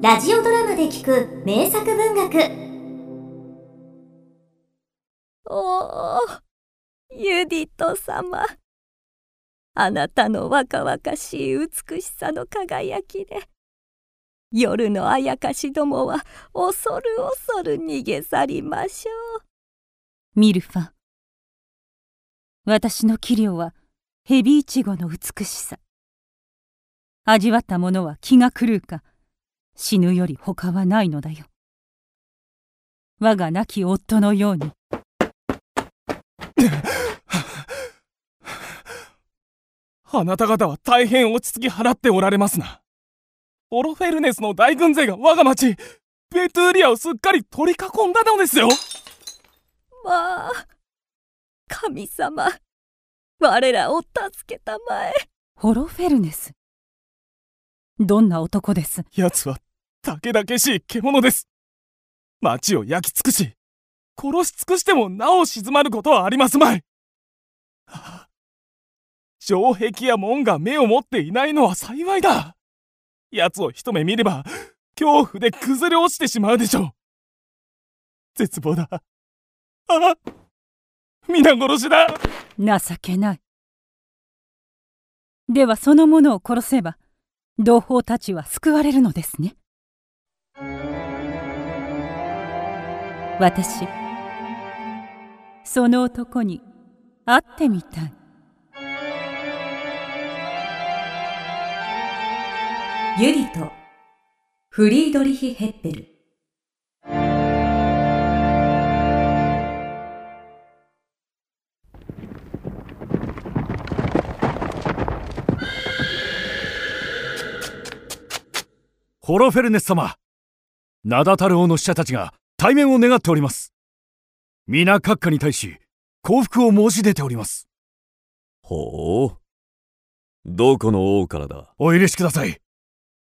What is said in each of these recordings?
ラジオドラマで聞く名作文学。おおユディト様。あなたの若々しい美しさの輝きで夜のあやかしどもは恐る恐る逃げ去りましょう。ミルファ私の器量はヘビイチゴの美しさ。味わった者は気が狂うか死ぬより他はないのだよ。我が亡き夫のように。あなた方は大変落ち着き払っておられますな。オロフェルネスの大軍勢が我が町、ベトゥーリアをすっかり取り囲んだのですよ。まあ神様我らを助けたまえ。ホロフェルネス。どんな男です？奴は、たけだけしい獣です。町を焼き尽くし、殺し尽くしてもなお静まることはありますまい。城壁や門が目を持っていないのは幸いだ。奴を一目見れば、恐怖で崩れ落ちてしまうでしょう。絶望だ。ああ皆殺しだ情けないではその者を殺せば同胞たちは救われるのですね私その男に会ってみたい。ユリとフリードリヒ・ヘッペル。ホロフェルネス様。名だたる王の使者たちが対面を願っております皆閣下に対し降伏を申し出ておりますほう。どこの王からだ？お許しください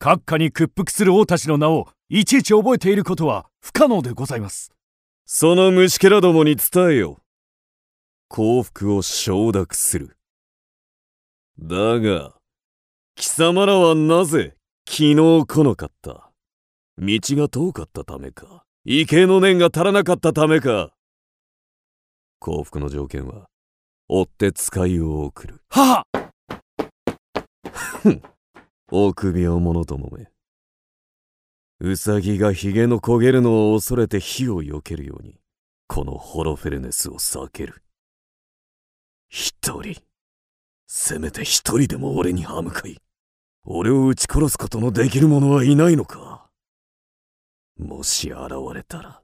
閣下に屈服する王たちの名をいちいち覚えていることは不可能でございますその虫けらどもに伝えよ。幸福を承諾する。だが、貴様らはなぜ昨日来なかった？道が遠かったためか畏敬の念が足らなかったためか幸福の条件は、追って使いを送る。はは臆病者どもめ。ウサギがヒゲの焦げるのを恐れて火を避けるように、このホロフェルネスを避ける。一人。せめて一人でも俺に歯向かい。俺を撃ち殺すことのできる者はいないのか？もし現れたら、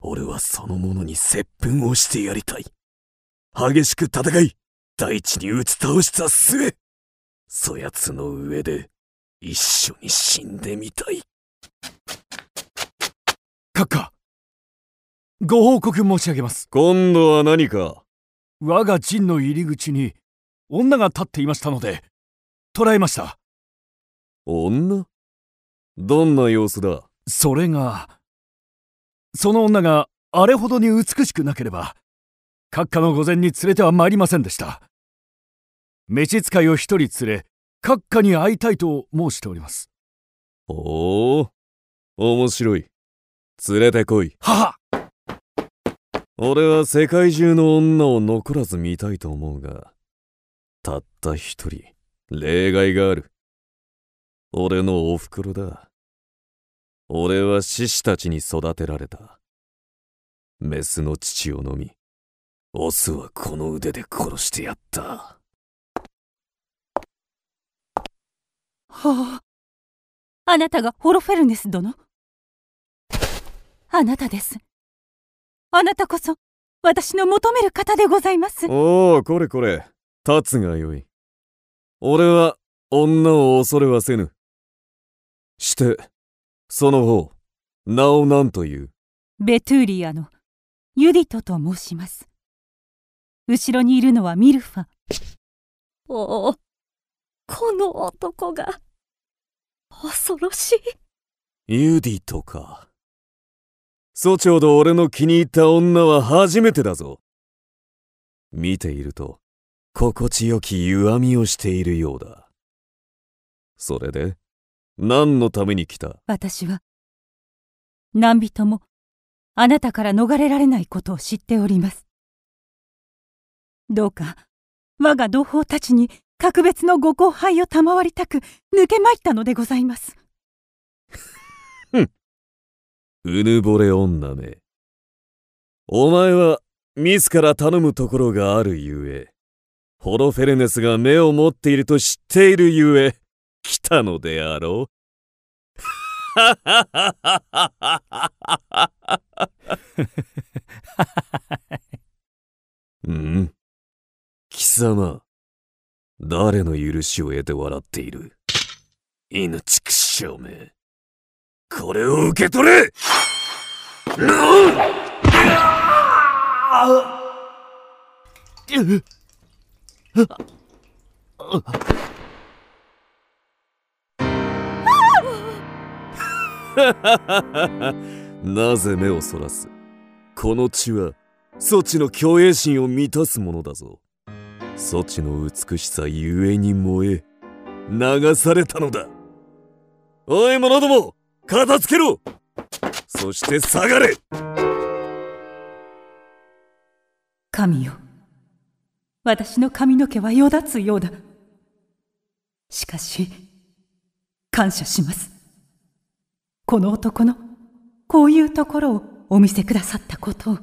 俺はその者に接吻をしてやりたい。激しく戦い、大地に打ち倒した末、そやつの上で一緒に死んでみたい。閣下ご報告申し上げます。今度は何か？我が陣の入り口に女が立っていましたので捕らえました。女？どんな様子だ？それがその女があれほどに美しくなければ閣下の御前に連れては参りませんでした召使いを一人連れ閣下に会いたいと申しておりますおお面白い。連れてこい。はは俺は世界中の女を残らず見たいと思うが、たった一人、例外がある。俺のお袋だ。俺は獅子たちに育てられた。メスの乳を飲み、オスはこの腕で殺してやった。はああなたがホロフェルネス殿？あなたですあなたこそ私の求める方でございますおお、これこれ、立つがよい。俺は女を恐れはせぬ。して、その方、名を何という？ベトゥーリアのユディトと申します後ろにいるのはミルファおおこの男が恐ろしいユディとか。そちほど俺の気に入った女は初めてだぞ。見ていると、心地よき歪みをしているようだ。それで、何のために来た？私は何人もあなたから逃れられないことを知っております。どうか我が同胞たちに格別のご後輩を賜りたく抜け参ったのでございます。うぬぼれ女め。お前は自ら頼むところがあるゆえホロフェルネスが目を持っていると知っているゆえ来たのであろう？うん。貴様誰の許しを得て笑っている？犬畜生めこれを受け取れ！な なぜ目をそらす。この血はソチの虚栄心を満たすものだぞ。ソチの美しさゆえに燃え流されたのだ。おい者ども片付けろ。そして下がれ。神よ。私の髪の毛はよだつようだ。しかし感謝します。この男のこういうところをお見せくださったことを。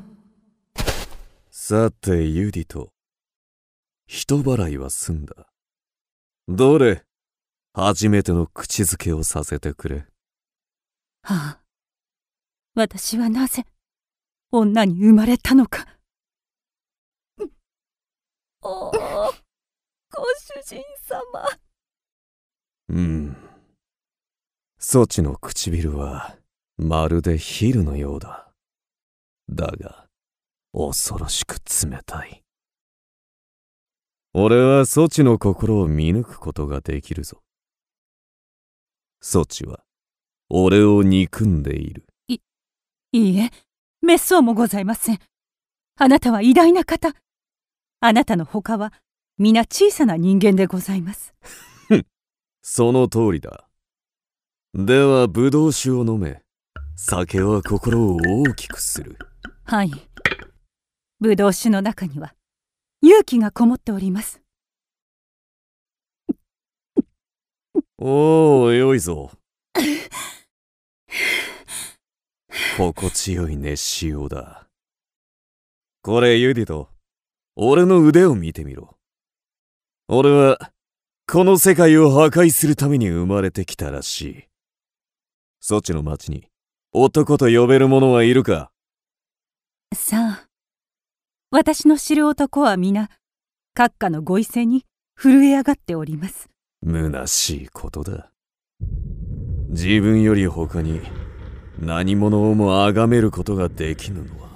さてユディと人払いは済んだ。どれ初めての口づけをさせてくれ。はあ。私はなぜ女に生まれたのか。おお、ご主人様。うんソチの唇はまるでヒルのようだ。だが恐ろしく冷たい。俺はソチの心を見抜くことができるぞ。ソチは俺を憎んでいる。いいえ滅相もございません。あなたは偉大な方。あなたの他は皆小さな人間でございます。その通りだではブドウ酒を飲め。酒は心を大きくする。はい。ぶどう酒の中には勇気がこもっております。おお良いぞ。心地よい熱しようだ。これユディと俺の腕を見てみろ。俺はこの世界を破壊するために生まれてきたらしいそちの町に。男と呼べる者はいるか？さあ私の知る男は皆閣下のご威勢に震え上がっております。虚しいことだ。自分より他に何者をも崇めることができぬのは。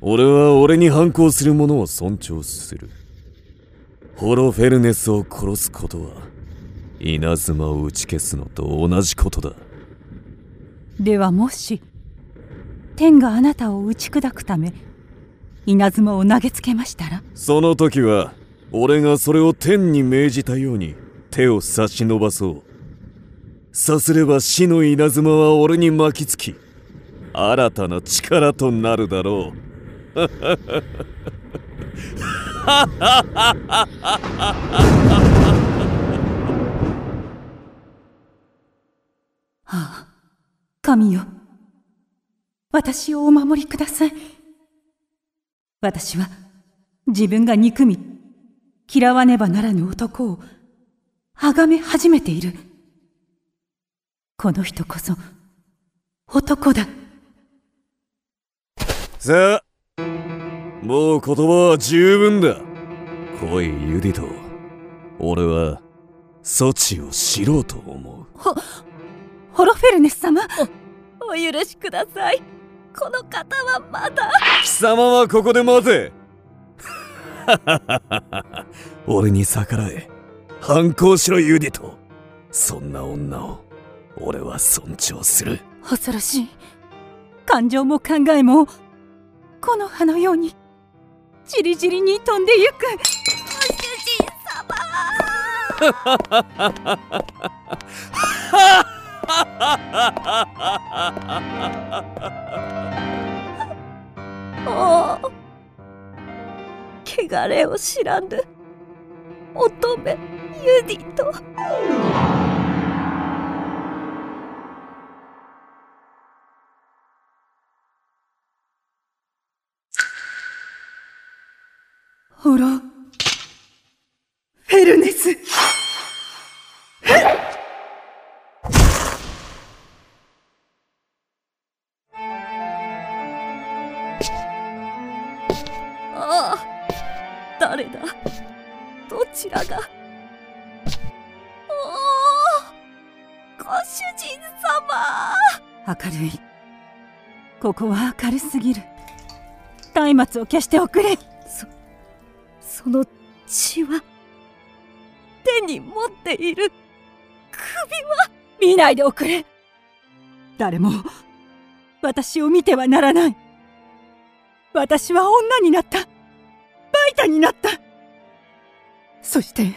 俺は俺に反抗する者を尊重する。ホロフェルネスを殺すことは稲妻を打ち消すのと同じことだ。ではもし天があなたを打ち砕くため稲妻を投げつけましたら？その時は俺がそれを天に命じたように手を差し伸ばそう。さすれば死の稲妻は俺に巻きつき新たな力となるだろう ああ。神よ。私をお守りください。私は自分が憎み嫌わねばならぬ男を崇め始めている。この人こそ男だ。さあもう言葉は十分だ。来いユディト俺はソチを知ろうと思うホロフェルネス様お許しください。この方はまだ。貴様はここで待て 俺に逆らえ反抗しろユディトそんな女を俺は尊重する恐ろしい感情も考えも木の葉のようにじりじりに飛んでゆくご主人様。おお汚れを知らぬ。乙女ユディとホロフェルネス。どちらがおおご主人様。明るい。ここは明るすぎる。松明を消しておくれ。その血は手に持っている首は見ないでおくれ。誰も私を見てはならない。私は女になった。バイタになったそして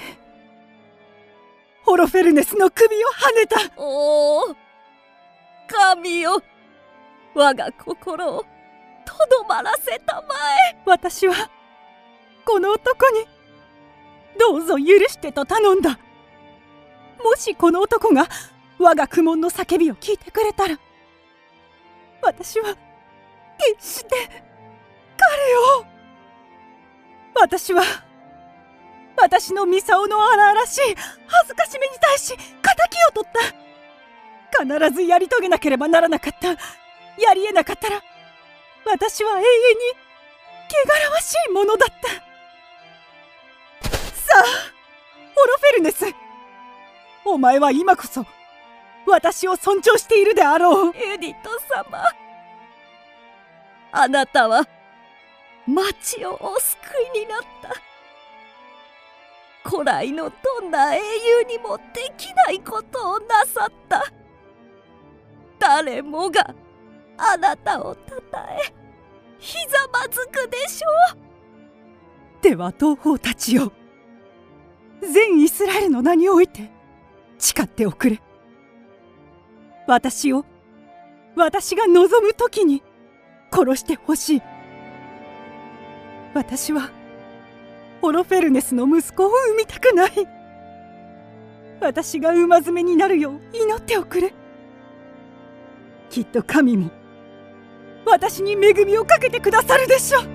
ホロフェルネスの首をはねた。おお神よ。我が心をとどまらせたまえ。私はこの男にどうぞ許してと頼んだ。もしこの男が我が苦悶の叫びを聞いてくれたら私は決して彼を。私は私のミサオの荒々しい恥ずかしめに対し敵を取った。必ずやり遂げなければならなかった。やりえなかったら私は永遠に汚らわしいものだった。さあオロフェルネス。お前は今こそ私を尊重しているであろう。エディット様。あなたは町をお救いになった。古来のどんな英雄にもできないことをなさった。誰もがあなたをたたえひざまずくでしょう。では同胞たちよ全イスラエルの名において誓っておくれ。私を私が望む時に殺してほしい。私はオロフェルネスの息子を産みたくない。私が馬詰めになるよう祈っておくれ。きっと神も私に恵みをかけてくださるでしょう。